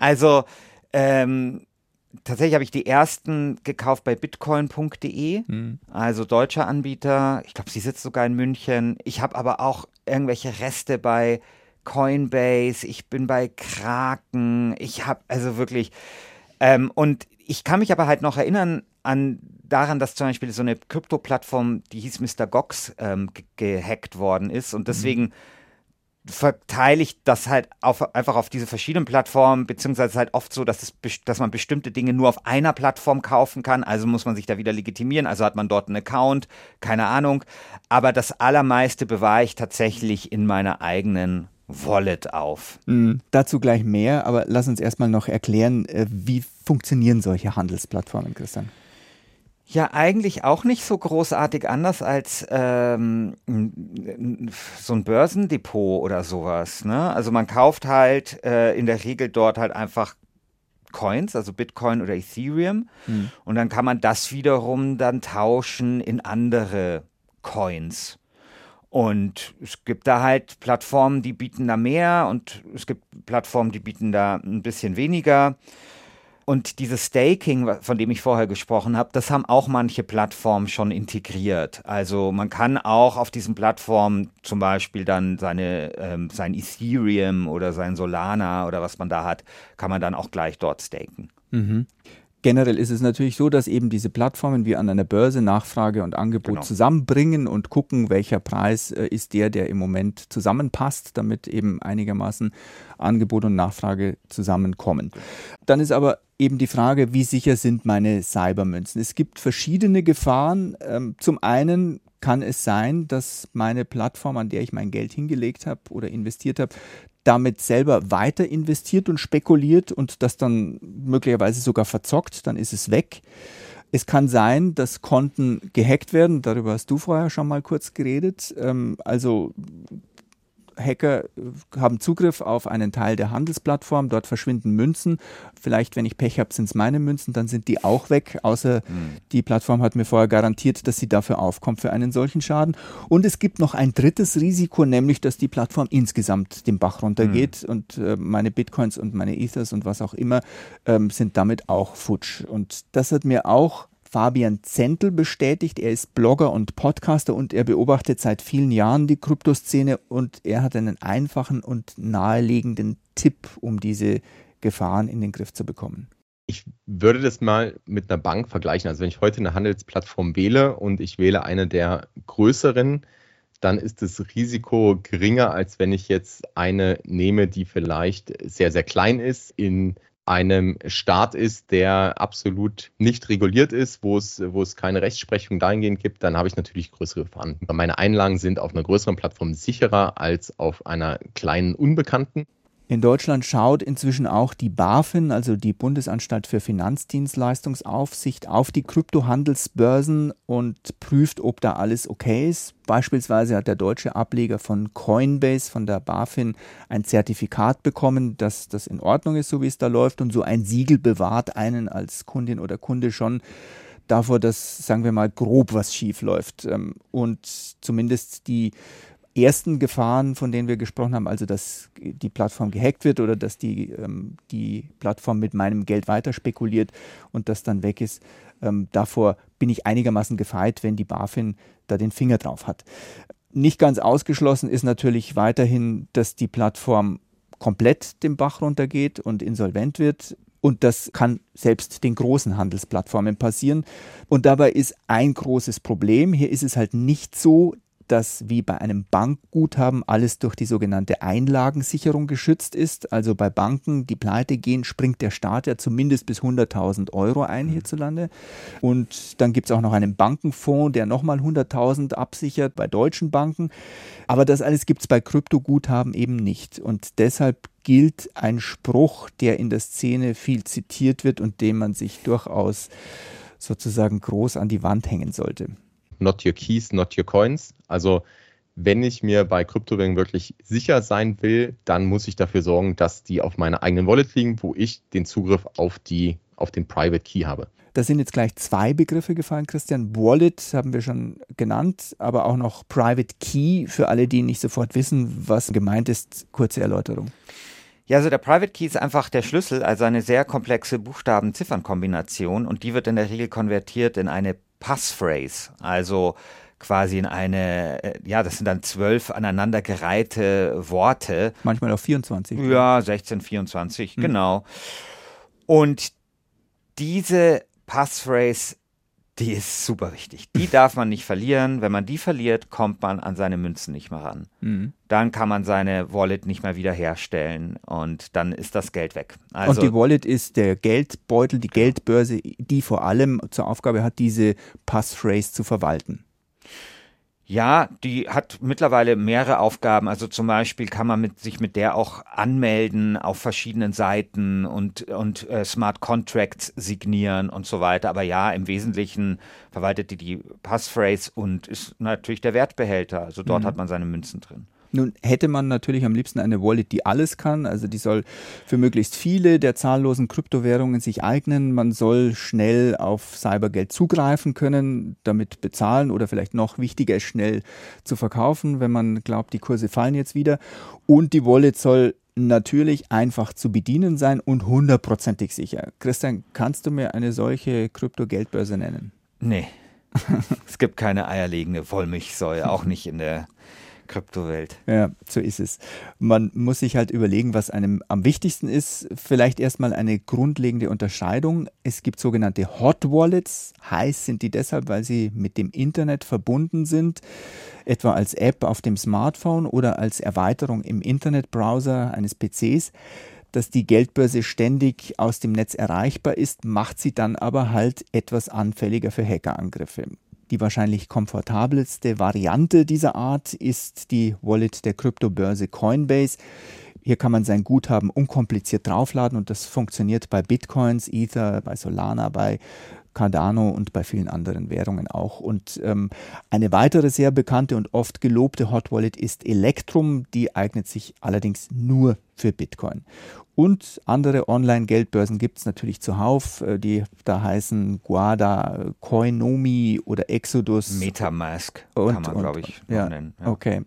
Also ähm, tatsächlich habe ich die ersten gekauft bei bitcoin.de, mhm. also deutscher Anbieter. Ich glaube, sie sitzt sogar in München. Ich habe aber auch irgendwelche Reste bei Coinbase. Ich bin bei Kraken. Ich habe also wirklich. Ähm, und ich kann mich aber halt noch erinnern an daran, dass zum Beispiel so eine Krypto-Plattform, die hieß Mr. Gox, ähm, gehackt worden ist. Und mhm. deswegen. Mhm verteile ich das halt auf, einfach auf diese verschiedenen Plattformen, beziehungsweise halt oft so, dass, es, dass man bestimmte Dinge nur auf einer Plattform kaufen kann, also muss man sich da wieder legitimieren, also hat man dort einen Account, keine Ahnung, aber das allermeiste bewahre ich tatsächlich in meiner eigenen Wallet auf. Mhm, dazu gleich mehr, aber lass uns erstmal noch erklären, äh, wie funktionieren solche Handelsplattformen, Christian? Ja, eigentlich auch nicht so großartig anders als ähm, so ein Börsendepot oder sowas. Ne? Also man kauft halt äh, in der Regel dort halt einfach Coins, also Bitcoin oder Ethereum. Mhm. Und dann kann man das wiederum dann tauschen in andere Coins. Und es gibt da halt Plattformen, die bieten da mehr und es gibt Plattformen, die bieten da ein bisschen weniger. Und dieses Staking, von dem ich vorher gesprochen habe, das haben auch manche Plattformen schon integriert. Also man kann auch auf diesen Plattformen zum Beispiel dann seine, ähm, sein Ethereum oder sein Solana oder was man da hat, kann man dann auch gleich dort staken. Mhm. Generell ist es natürlich so, dass eben diese Plattformen wie an einer Börse Nachfrage und Angebot genau. zusammenbringen und gucken, welcher Preis äh, ist der, der im Moment zusammenpasst, damit eben einigermaßen Angebot und Nachfrage zusammenkommen. Dann ist aber eben die Frage, wie sicher sind meine Cybermünzen? Es gibt verschiedene Gefahren. Ähm, zum einen kann es sein, dass meine Plattform, an der ich mein Geld hingelegt habe oder investiert habe, damit selber weiter investiert und spekuliert und das dann möglicherweise sogar verzockt, dann ist es weg. Es kann sein, dass Konten gehackt werden, darüber hast du vorher schon mal kurz geredet. Ähm, also Hacker äh, haben Zugriff auf einen Teil der Handelsplattform, dort verschwinden Münzen. Vielleicht, wenn ich Pech habe, sind es meine Münzen, dann sind die auch weg, außer mhm. die Plattform hat mir vorher garantiert, dass sie dafür aufkommt für einen solchen Schaden. Und es gibt noch ein drittes Risiko, nämlich, dass die Plattform insgesamt den Bach runtergeht mhm. und äh, meine Bitcoins und meine Ethers und was auch immer ähm, sind damit auch futsch. Und das hat mir auch Fabian Zentel bestätigt. Er ist Blogger und Podcaster und er beobachtet seit vielen Jahren die Kryptoszene und er hat einen einfachen und naheliegenden Tipp, um diese Gefahren in den Griff zu bekommen. Ich würde das mal mit einer Bank vergleichen. Also wenn ich heute eine Handelsplattform wähle und ich wähle eine der größeren, dann ist das Risiko geringer, als wenn ich jetzt eine nehme, die vielleicht sehr, sehr klein ist, in einem Staat ist, der absolut nicht reguliert ist, wo es, wo es keine Rechtsprechung dahingehend gibt, dann habe ich natürlich größere Gefahren. Meine Einlagen sind auf einer größeren Plattform sicherer als auf einer kleinen Unbekannten. In Deutschland schaut inzwischen auch die BaFin, also die Bundesanstalt für Finanzdienstleistungsaufsicht, auf die Kryptohandelsbörsen und prüft, ob da alles okay ist. Beispielsweise hat der deutsche Ableger von Coinbase von der BaFin ein Zertifikat bekommen, dass das in Ordnung ist, so wie es da läuft. Und so ein Siegel bewahrt einen als Kundin oder Kunde schon davor, dass, sagen wir mal, grob was schief läuft. Ähm, und zumindest die ersten Gefahren, von denen wir gesprochen haben, also dass die Plattform gehackt wird oder dass die, ähm, die Plattform mit meinem Geld weiter spekuliert und das dann weg ist, ähm, davor bin ich einigermaßen gefeit, wenn die BaFin da den Finger drauf hat. Nicht ganz ausgeschlossen ist natürlich weiterhin, dass die Plattform komplett den Bach runtergeht und insolvent wird. Und das kann selbst den großen Handelsplattformen passieren. Und dabei ist ein großes Problem. Hier ist es halt nicht so, dass wie bei einem Bankguthaben alles durch die sogenannte Einlagensicherung geschützt ist. Also bei Banken, die pleite gehen, springt der Staat ja zumindest bis 100.000 Euro ein mhm. hierzulande. Und dann gibt es auch noch einen Bankenfonds, der nochmal 100.000 absichert bei deutschen Banken. Aber das alles gibt es bei Kryptoguthaben eben nicht. Und deshalb gilt ein Spruch, der in der Szene viel zitiert wird und den man sich durchaus sozusagen groß an die Wand hängen sollte not your keys, not your coins. Also wenn ich mir bei Kryptowährungen wirklich sicher sein will, dann muss ich dafür sorgen, dass die auf meiner eigenen Wallet liegen, wo ich den Zugriff auf, die, auf den Private Key habe. Da sind jetzt gleich zwei Begriffe gefallen, Christian. Wallet haben wir schon genannt, aber auch noch Private Key für alle, die nicht sofort wissen, was gemeint ist. Kurze Erläuterung. Ja, also der Private Key ist einfach der Schlüssel, also eine sehr komplexe Buchstaben-Ziffern-Kombination und die wird in der Regel konvertiert in eine Passphrase, also quasi in eine, äh, ja, das sind dann zwölf aneinandergereihte Worte. Manchmal auch 24. Ja, 16, 24, hm. genau. Und diese Passphrase die ist super wichtig. Die darf man nicht verlieren. Wenn man die verliert, kommt man an seine Münzen nicht mehr ran. Mhm. Dann kann man seine Wallet nicht mehr wiederherstellen und dann ist das Geld weg. Also, und die Wallet ist der Geldbeutel, die Geldbörse, die vor allem zur Aufgabe hat, diese Passphrase zu verwalten. Ja, die hat mittlerweile mehrere Aufgaben. Also zum Beispiel kann man mit, sich mit der auch anmelden auf verschiedenen Seiten und, und äh, Smart Contracts signieren und so weiter. Aber ja, im Wesentlichen verwaltet die die Passphrase und ist natürlich der Wertbehälter. Also dort mhm. hat man seine Münzen drin. Nun hätte man natürlich am liebsten eine Wallet, die alles kann. Also die soll für möglichst viele der zahllosen Kryptowährungen sich eignen. Man soll schnell auf Cybergeld zugreifen können, damit bezahlen oder vielleicht noch wichtiger, schnell zu verkaufen, wenn man glaubt, die Kurse fallen jetzt wieder. Und die Wallet soll natürlich einfach zu bedienen sein und hundertprozentig sicher. Christian, kannst du mir eine solche Kryptogeldbörse nennen? Nee. (laughs) es gibt keine eierlegende Wollmilchsäue, auch nicht in der Kryptowelt. Ja, so ist es. Man muss sich halt überlegen, was einem am wichtigsten ist. Vielleicht erstmal eine grundlegende Unterscheidung. Es gibt sogenannte Hot Wallets. Heiß sind die deshalb, weil sie mit dem Internet verbunden sind, etwa als App auf dem Smartphone oder als Erweiterung im Internetbrowser eines PCs dass die Geldbörse ständig aus dem Netz erreichbar ist, macht sie dann aber halt etwas anfälliger für Hackerangriffe. Die wahrscheinlich komfortabelste Variante dieser Art ist die Wallet der Kryptobörse Coinbase. Hier kann man sein Guthaben unkompliziert draufladen und das funktioniert bei Bitcoins, Ether, bei Solana, bei Cardano und bei vielen anderen Währungen auch. Und ähm, eine weitere sehr bekannte und oft gelobte Hot Wallet ist Electrum. Die eignet sich allerdings nur für Bitcoin. Und andere Online-Geldbörsen gibt es natürlich zuhauf, äh, die da heißen Guada, Coinomi oder Exodus. Metamask und, kann man, glaube ich, ja, nennen. Ja. Okay.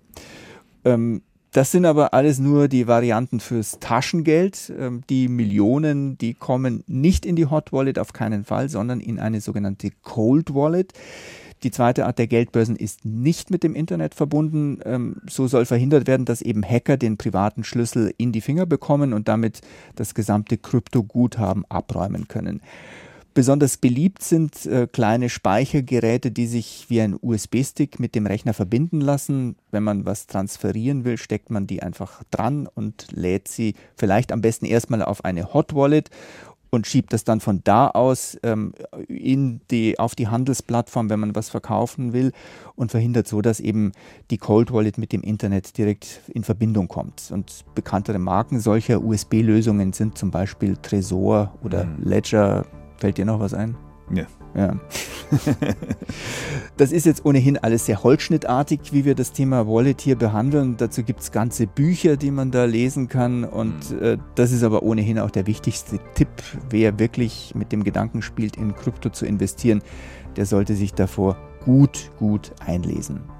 Ähm, das sind aber alles nur die Varianten fürs Taschengeld. Ähm, die Millionen, die kommen nicht in die Hot Wallet auf keinen Fall, sondern in eine sogenannte Cold Wallet. Die zweite Art der Geldbörsen ist nicht mit dem Internet verbunden. Ähm, so soll verhindert werden, dass eben Hacker den privaten Schlüssel in die Finger bekommen und damit das gesamte Kryptoguthaben abräumen können. Besonders beliebt sind äh, kleine Speichergeräte, die sich wie ein USB-Stick mit dem Rechner verbinden lassen. Wenn man was transferieren will, steckt man die einfach dran und lädt sie vielleicht am besten erstmal auf eine Hot Wallet und schiebt das dann von da aus ähm, in die, auf die Handelsplattform, wenn man was verkaufen will und verhindert so, dass eben die Cold Wallet mit dem Internet direkt in Verbindung kommt. Und bekanntere Marken solcher USB-Lösungen sind zum Beispiel Tresor oder mhm. Ledger. Fällt dir noch was ein? Ja. Ja. (laughs) das ist jetzt ohnehin alles sehr holzschnittartig, wie wir das Thema Wallet hier behandeln. Dazu gibt es ganze Bücher, die man da lesen kann. Und mhm. äh, das ist aber ohnehin auch der wichtigste Tipp. Wer wirklich mit dem Gedanken spielt, in Krypto zu investieren, der sollte sich davor gut, gut einlesen.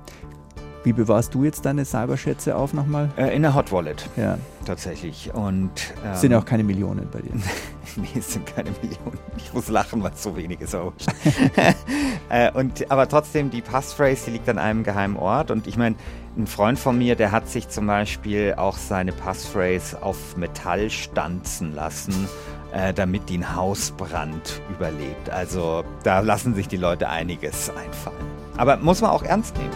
Wie bewahrst du jetzt deine Cyberschätze auf nochmal? Äh, in der Hot Wallet. Ja. Tatsächlich. Und, ähm, sind auch keine Millionen bei dir. (laughs) nee, es sind keine Millionen. Ich muss lachen, weil es so wenig ist. (laughs) äh, und, aber trotzdem, die Passphrase, die liegt an einem geheimen Ort. Und ich meine, ein Freund von mir, der hat sich zum Beispiel auch seine Passphrase auf Metall stanzen lassen äh, damit die einen Hausbrand überlebt. Also da lassen sich die Leute einiges einfallen. Aber muss man auch ernst nehmen.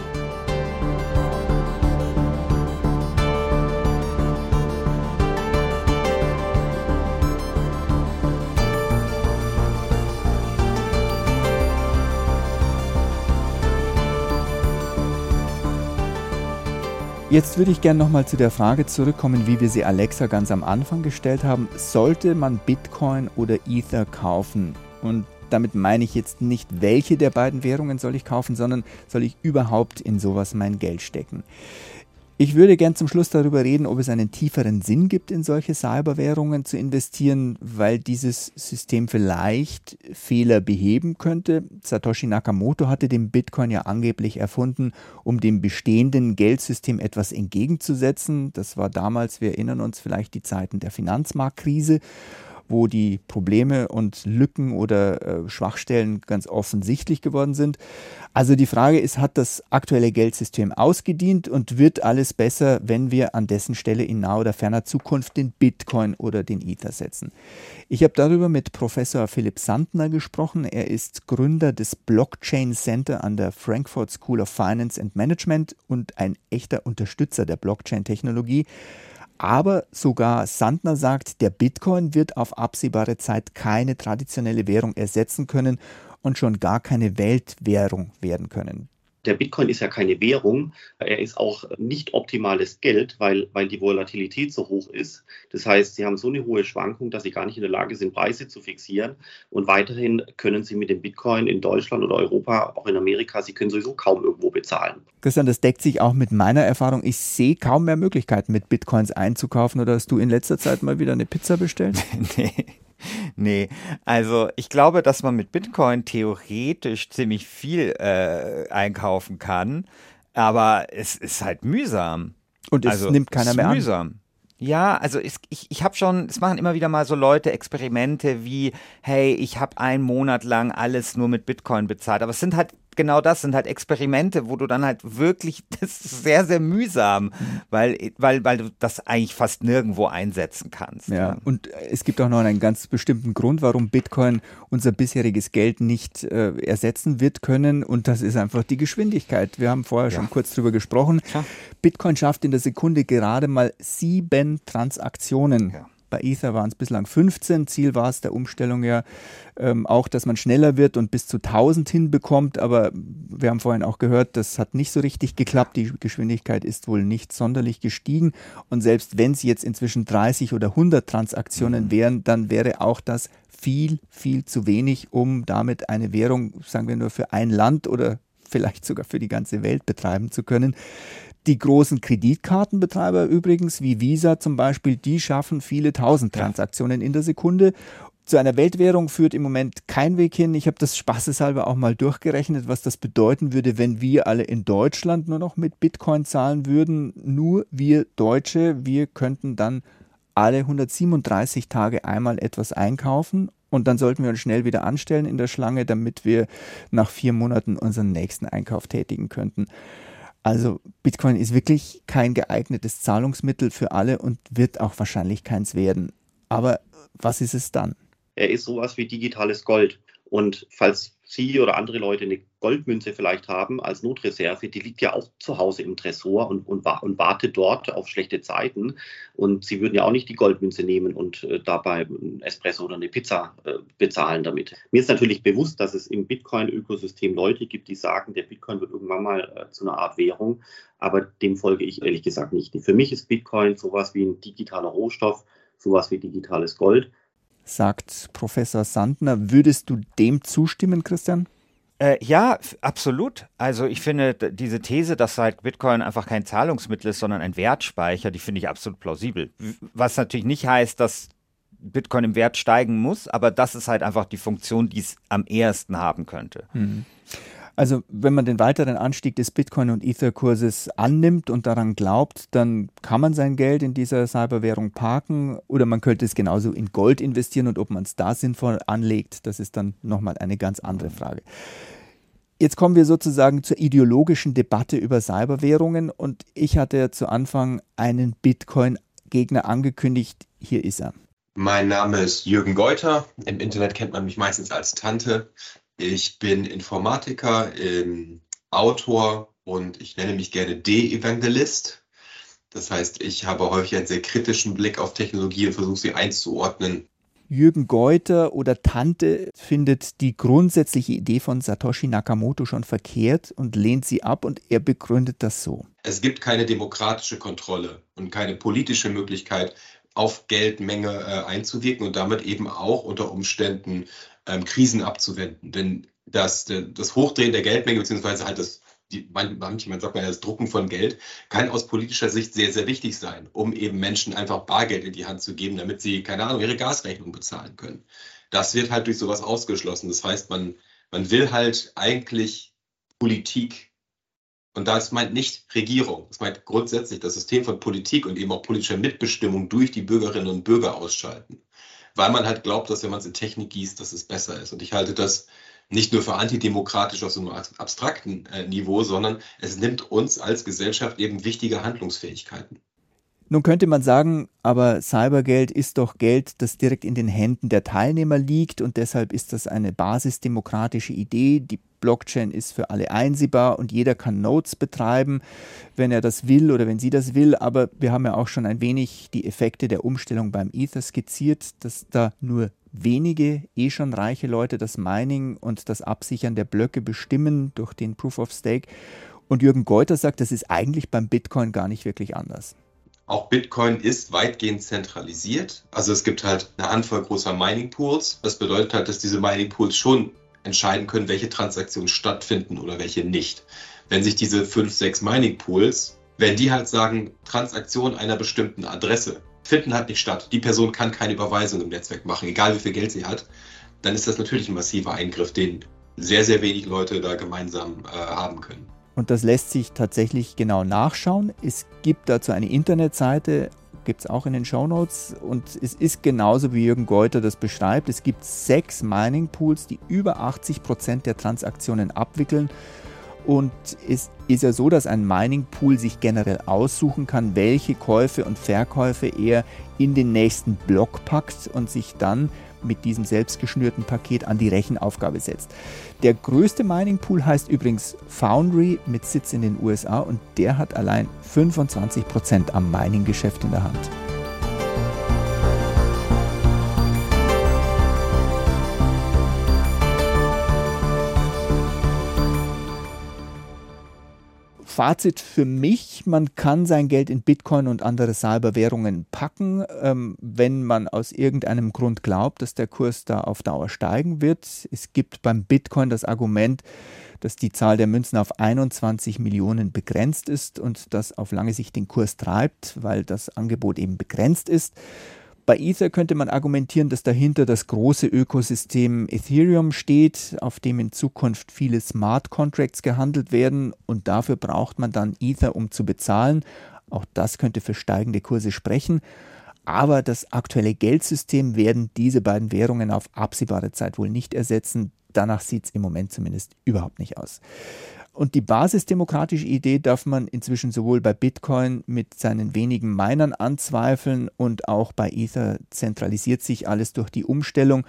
Jetzt würde ich gerne nochmal zu der Frage zurückkommen, wie wir sie Alexa ganz am Anfang gestellt haben. Sollte man Bitcoin oder Ether kaufen? Und damit meine ich jetzt nicht, welche der beiden Währungen soll ich kaufen, sondern soll ich überhaupt in sowas mein Geld stecken? Ich würde gern zum Schluss darüber reden, ob es einen tieferen Sinn gibt, in solche Cyberwährungen zu investieren, weil dieses System vielleicht Fehler beheben könnte. Satoshi Nakamoto hatte den Bitcoin ja angeblich erfunden, um dem bestehenden Geldsystem etwas entgegenzusetzen. Das war damals, wir erinnern uns vielleicht die Zeiten der Finanzmarktkrise wo die Probleme und Lücken oder äh, Schwachstellen ganz offensichtlich geworden sind. Also die Frage ist, hat das aktuelle Geldsystem ausgedient und wird alles besser, wenn wir an dessen Stelle in naher oder ferner Zukunft den Bitcoin oder den Ether setzen? Ich habe darüber mit Professor Philipp Sandner gesprochen. Er ist Gründer des Blockchain Center an der Frankfurt School of Finance and Management und ein echter Unterstützer der Blockchain-Technologie. Aber sogar Sandner sagt, der Bitcoin wird auf absehbare Zeit keine traditionelle Währung ersetzen können und schon gar keine Weltwährung werden können. Der Bitcoin ist ja keine Währung. Er ist auch nicht optimales Geld, weil, weil die Volatilität so hoch ist. Das heißt, Sie haben so eine hohe Schwankung, dass Sie gar nicht in der Lage sind, Preise zu fixieren. Und weiterhin können Sie mit dem Bitcoin in Deutschland oder Europa, auch in Amerika, Sie können sowieso kaum irgendwo bezahlen. Christian, das deckt sich auch mit meiner Erfahrung. Ich sehe kaum mehr Möglichkeiten, mit Bitcoins einzukaufen. Oder hast du in letzter Zeit mal wieder eine Pizza bestellt? (laughs) nee. Nee, also ich glaube, dass man mit Bitcoin theoretisch ziemlich viel äh, einkaufen kann, aber es ist halt mühsam. Und es also, nimmt keiner mehr mühsam. an. Ja, also es, ich, ich habe schon, es machen immer wieder mal so Leute Experimente wie, hey, ich habe einen Monat lang alles nur mit Bitcoin bezahlt. Aber es sind halt genau das sind halt Experimente, wo du dann halt wirklich, (laughs) das ist sehr, sehr mühsam, weil, weil, weil du das eigentlich fast nirgendwo einsetzen kannst. Ja, und es gibt auch noch einen ganz bestimmten Grund, warum Bitcoin unser bisheriges Geld nicht äh, ersetzen wird können und das ist einfach die Geschwindigkeit. Wir haben vorher ja. schon kurz drüber gesprochen. Ja. Bitcoin schafft in der Sekunde gerade mal sieben Transaktionen. Ja. Bei Ether waren es bislang 15. Ziel war es der Umstellung ja ähm, auch, dass man schneller wird und bis zu 1000 hinbekommt. Aber wir haben vorhin auch gehört, das hat nicht so richtig geklappt. Die Geschwindigkeit ist wohl nicht sonderlich gestiegen. Und selbst wenn es jetzt inzwischen 30 oder 100 Transaktionen mhm. wären, dann wäre auch das viel, viel zu wenig, um damit eine Währung, sagen wir nur für ein Land oder vielleicht sogar für die ganze Welt betreiben zu können. Die großen Kreditkartenbetreiber übrigens, wie Visa zum Beispiel, die schaffen viele tausend Transaktionen in der Sekunde. Zu einer Weltwährung führt im Moment kein Weg hin. Ich habe das spaßeshalber auch mal durchgerechnet, was das bedeuten würde, wenn wir alle in Deutschland nur noch mit Bitcoin zahlen würden. Nur wir Deutsche, wir könnten dann alle 137 Tage einmal etwas einkaufen und dann sollten wir uns schnell wieder anstellen in der Schlange, damit wir nach vier Monaten unseren nächsten Einkauf tätigen könnten. Also Bitcoin ist wirklich kein geeignetes Zahlungsmittel für alle und wird auch wahrscheinlich keins werden. Aber was ist es dann? Er ist sowas wie digitales Gold. Und falls Sie oder andere Leute eine Goldmünze vielleicht haben als Notreserve, die liegt ja auch zu Hause im Tresor und, und, und wartet dort auf schlechte Zeiten. Und Sie würden ja auch nicht die Goldmünze nehmen und äh, dabei ein Espresso oder eine Pizza äh, bezahlen damit. Mir ist natürlich bewusst, dass es im Bitcoin-Ökosystem Leute gibt, die sagen, der Bitcoin wird irgendwann mal äh, zu einer Art Währung. Aber dem folge ich ehrlich gesagt nicht. Für mich ist Bitcoin sowas wie ein digitaler Rohstoff, sowas wie digitales Gold sagt Professor Sandner. Würdest du dem zustimmen, Christian? Äh, ja, absolut. Also ich finde diese These, dass halt Bitcoin einfach kein Zahlungsmittel ist, sondern ein Wertspeicher, die finde ich absolut plausibel. Was natürlich nicht heißt, dass Bitcoin im Wert steigen muss, aber das ist halt einfach die Funktion, die es am ehesten haben könnte. Mhm. Also wenn man den weiteren Anstieg des Bitcoin- und Ether-Kurses annimmt und daran glaubt, dann kann man sein Geld in dieser Cyberwährung parken oder man könnte es genauso in Gold investieren und ob man es da sinnvoll anlegt, das ist dann nochmal eine ganz andere Frage. Jetzt kommen wir sozusagen zur ideologischen Debatte über Cyberwährungen und ich hatte zu Anfang einen Bitcoin-Gegner angekündigt. Hier ist er. Mein Name ist Jürgen Geuter. Im Internet kennt man mich meistens als Tante. Ich bin Informatiker, ähm, Autor und ich nenne mich gerne De-Evangelist. Das heißt, ich habe häufig einen sehr kritischen Blick auf Technologie und versuche sie einzuordnen. Jürgen Geuter oder Tante findet die grundsätzliche Idee von Satoshi Nakamoto schon verkehrt und lehnt sie ab und er begründet das so. Es gibt keine demokratische Kontrolle und keine politische Möglichkeit, auf Geldmenge äh, einzuwirken und damit eben auch unter Umständen ähm, Krisen abzuwenden. Denn das, das Hochdrehen der Geldmenge, beziehungsweise halt das, die, manchmal sagt man ja, das Drucken von Geld, kann aus politischer Sicht sehr, sehr wichtig sein, um eben Menschen einfach Bargeld in die Hand zu geben, damit sie, keine Ahnung, ihre Gasrechnung bezahlen können. Das wird halt durch sowas ausgeschlossen. Das heißt, man, man will halt eigentlich Politik und das meint nicht Regierung, das meint grundsätzlich das System von Politik und eben auch politischer Mitbestimmung durch die Bürgerinnen und Bürger ausschalten weil man halt glaubt, dass wenn man es in Technik gießt, dass es besser ist. Und ich halte das nicht nur für antidemokratisch auf so einem abstrakten äh, Niveau, sondern es nimmt uns als Gesellschaft eben wichtige Handlungsfähigkeiten. Nun könnte man sagen, aber Cybergeld ist doch Geld, das direkt in den Händen der Teilnehmer liegt und deshalb ist das eine basisdemokratische Idee. Die Blockchain ist für alle einsehbar und jeder kann Nodes betreiben, wenn er das will oder wenn sie das will. Aber wir haben ja auch schon ein wenig die Effekte der Umstellung beim Ether skizziert, dass da nur wenige, eh schon reiche Leute das Mining und das Absichern der Blöcke bestimmen durch den Proof of Stake. Und Jürgen Geuter sagt, das ist eigentlich beim Bitcoin gar nicht wirklich anders. Auch Bitcoin ist weitgehend zentralisiert. Also es gibt halt eine Anzahl großer Mining Pools. Das bedeutet halt, dass diese Mining Pools schon entscheiden können, welche Transaktionen stattfinden oder welche nicht. Wenn sich diese fünf, sechs Mining Pools, wenn die halt sagen, Transaktionen einer bestimmten Adresse finden halt nicht statt. Die Person kann keine Überweisung im Netzwerk machen, egal wie viel Geld sie hat, dann ist das natürlich ein massiver Eingriff, den sehr, sehr wenig Leute da gemeinsam äh, haben können. Und das lässt sich tatsächlich genau nachschauen. Es gibt dazu eine Internetseite, gibt es auch in den Show Notes. Und es ist genauso wie Jürgen Geuter das beschreibt. Es gibt sechs Mining Pools, die über 80 Prozent der Transaktionen abwickeln. Und es ist ja so, dass ein Mining Pool sich generell aussuchen kann, welche Käufe und Verkäufe er in den nächsten Block packt und sich dann mit diesem selbstgeschnürten Paket an die Rechenaufgabe setzt. Der größte Mining Pool heißt übrigens Foundry mit Sitz in den USA und der hat allein 25% am Mining-Geschäft in der Hand. Fazit für mich, man kann sein Geld in Bitcoin und andere Cyberwährungen packen, ähm, wenn man aus irgendeinem Grund glaubt, dass der Kurs da auf Dauer steigen wird. Es gibt beim Bitcoin das Argument, dass die Zahl der Münzen auf 21 Millionen begrenzt ist und das auf lange Sicht den Kurs treibt, weil das Angebot eben begrenzt ist. Bei Ether könnte man argumentieren, dass dahinter das große Ökosystem Ethereum steht, auf dem in Zukunft viele Smart Contracts gehandelt werden und dafür braucht man dann Ether, um zu bezahlen. Auch das könnte für steigende Kurse sprechen. Aber das aktuelle Geldsystem werden diese beiden Währungen auf absehbare Zeit wohl nicht ersetzen. Danach sieht es im Moment zumindest überhaupt nicht aus. Und die basisdemokratische Idee darf man inzwischen sowohl bei Bitcoin mit seinen wenigen Minern anzweifeln und auch bei Ether zentralisiert sich alles durch die Umstellung.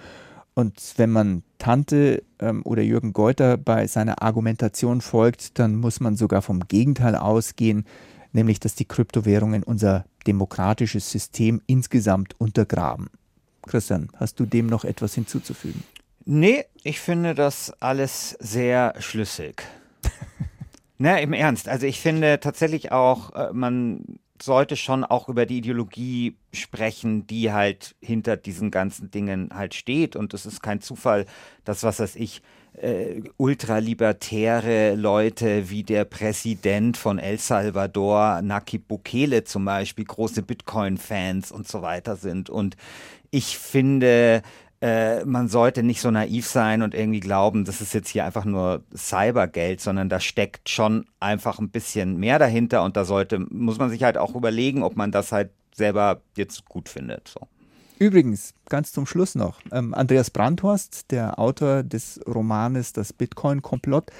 Und wenn man Tante ähm, oder Jürgen Geuter bei seiner Argumentation folgt, dann muss man sogar vom Gegenteil ausgehen, nämlich dass die Kryptowährungen unser demokratisches System insgesamt untergraben. Christian, hast du dem noch etwas hinzuzufügen? Nee, ich finde das alles sehr schlüssig. (laughs) Na, im Ernst. Also ich finde tatsächlich auch, äh, man sollte schon auch über die Ideologie sprechen, die halt hinter diesen ganzen Dingen halt steht. Und es ist kein Zufall, dass, was weiß ich, äh, ultralibertäre Leute wie der Präsident von El Salvador, Nayib Bukele zum Beispiel, große Bitcoin-Fans und so weiter sind. Und ich finde, äh, man sollte nicht so naiv sein und irgendwie glauben, das ist jetzt hier einfach nur Cybergeld, sondern da steckt schon einfach ein bisschen mehr dahinter und da sollte, muss man sich halt auch überlegen, ob man das halt selber jetzt gut findet. So. Übrigens, ganz zum Schluss noch, ähm, Andreas Brandhorst, der Autor des Romanes Das Bitcoin-Komplott,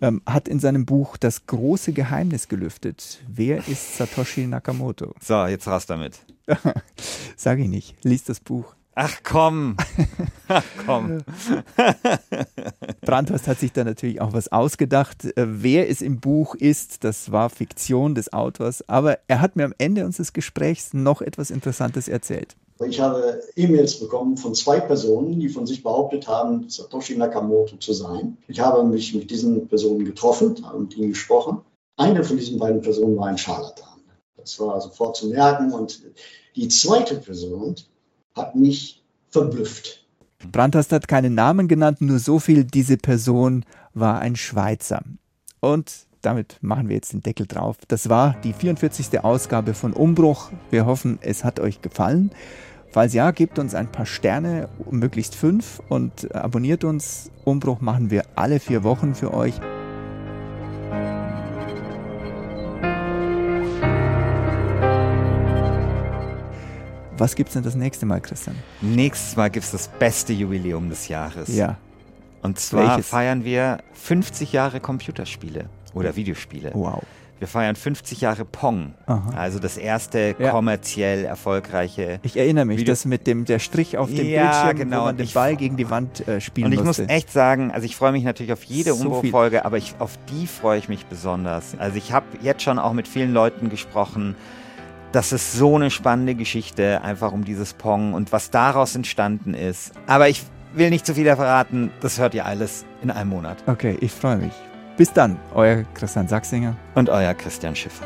ähm, hat in seinem Buch das große Geheimnis gelüftet. Wer ist Satoshi Nakamoto? So, jetzt raus damit. (laughs) Sag ich nicht. Lies das Buch. Ach komm. (laughs) Ach komm. Brandhorst hat sich da natürlich auch was ausgedacht. Äh, wer es im Buch ist, das war Fiktion des Autors. Aber er hat mir am Ende unseres Gesprächs noch etwas Interessantes erzählt. Ich habe E-Mails bekommen von zwei Personen, die von sich behauptet haben, Satoshi Nakamoto zu sein. Ich habe mich mit diesen Personen getroffen, habe mit ihnen gesprochen. Eine von diesen beiden Personen war ein Scharlatan. Das war sofort zu merken. Und die zweite Person hat mich verblüfft. Brandhast hat keinen Namen genannt, nur so viel, diese Person war ein Schweizer. Und damit machen wir jetzt den Deckel drauf. Das war die 44. Ausgabe von Umbruch. Wir hoffen, es hat euch gefallen. Falls ja, gebt uns ein paar Sterne, möglichst fünf, und abonniert uns. Umbruch machen wir alle vier Wochen für euch. Was gibt es denn das nächste Mal, Christian? Nächstes Mal gibt es das beste Jubiläum des Jahres. Ja. Und zwar Welches? feiern wir 50 Jahre Computerspiele. oder Videospiele. Wow. Wir feiern 50 Jahre Pong, Aha. also das erste Ja. kommerziell erfolgreiche. Ich erinnere mich, Video- das mit dem der Strich auf dem Ja, Bildschirm, genau, wo man und den ich- Ball gegen die Wand äh, spielen Und ich muss musste. echt sagen, also ich freue mich natürlich auf jede So. Umbo-Folge, aber ich, auf die freue ich mich besonders. Also ich habe jetzt schon auch mit vielen Leuten gesprochen. Das ist so eine spannende Geschichte, einfach um dieses Pong und was daraus entstanden ist. Aber ich will nicht zu viel verraten, das hört ihr alles in einem Monat. Okay, ich freue mich. Bis dann, euer Christian Sachsinger und euer Christian Schiffer.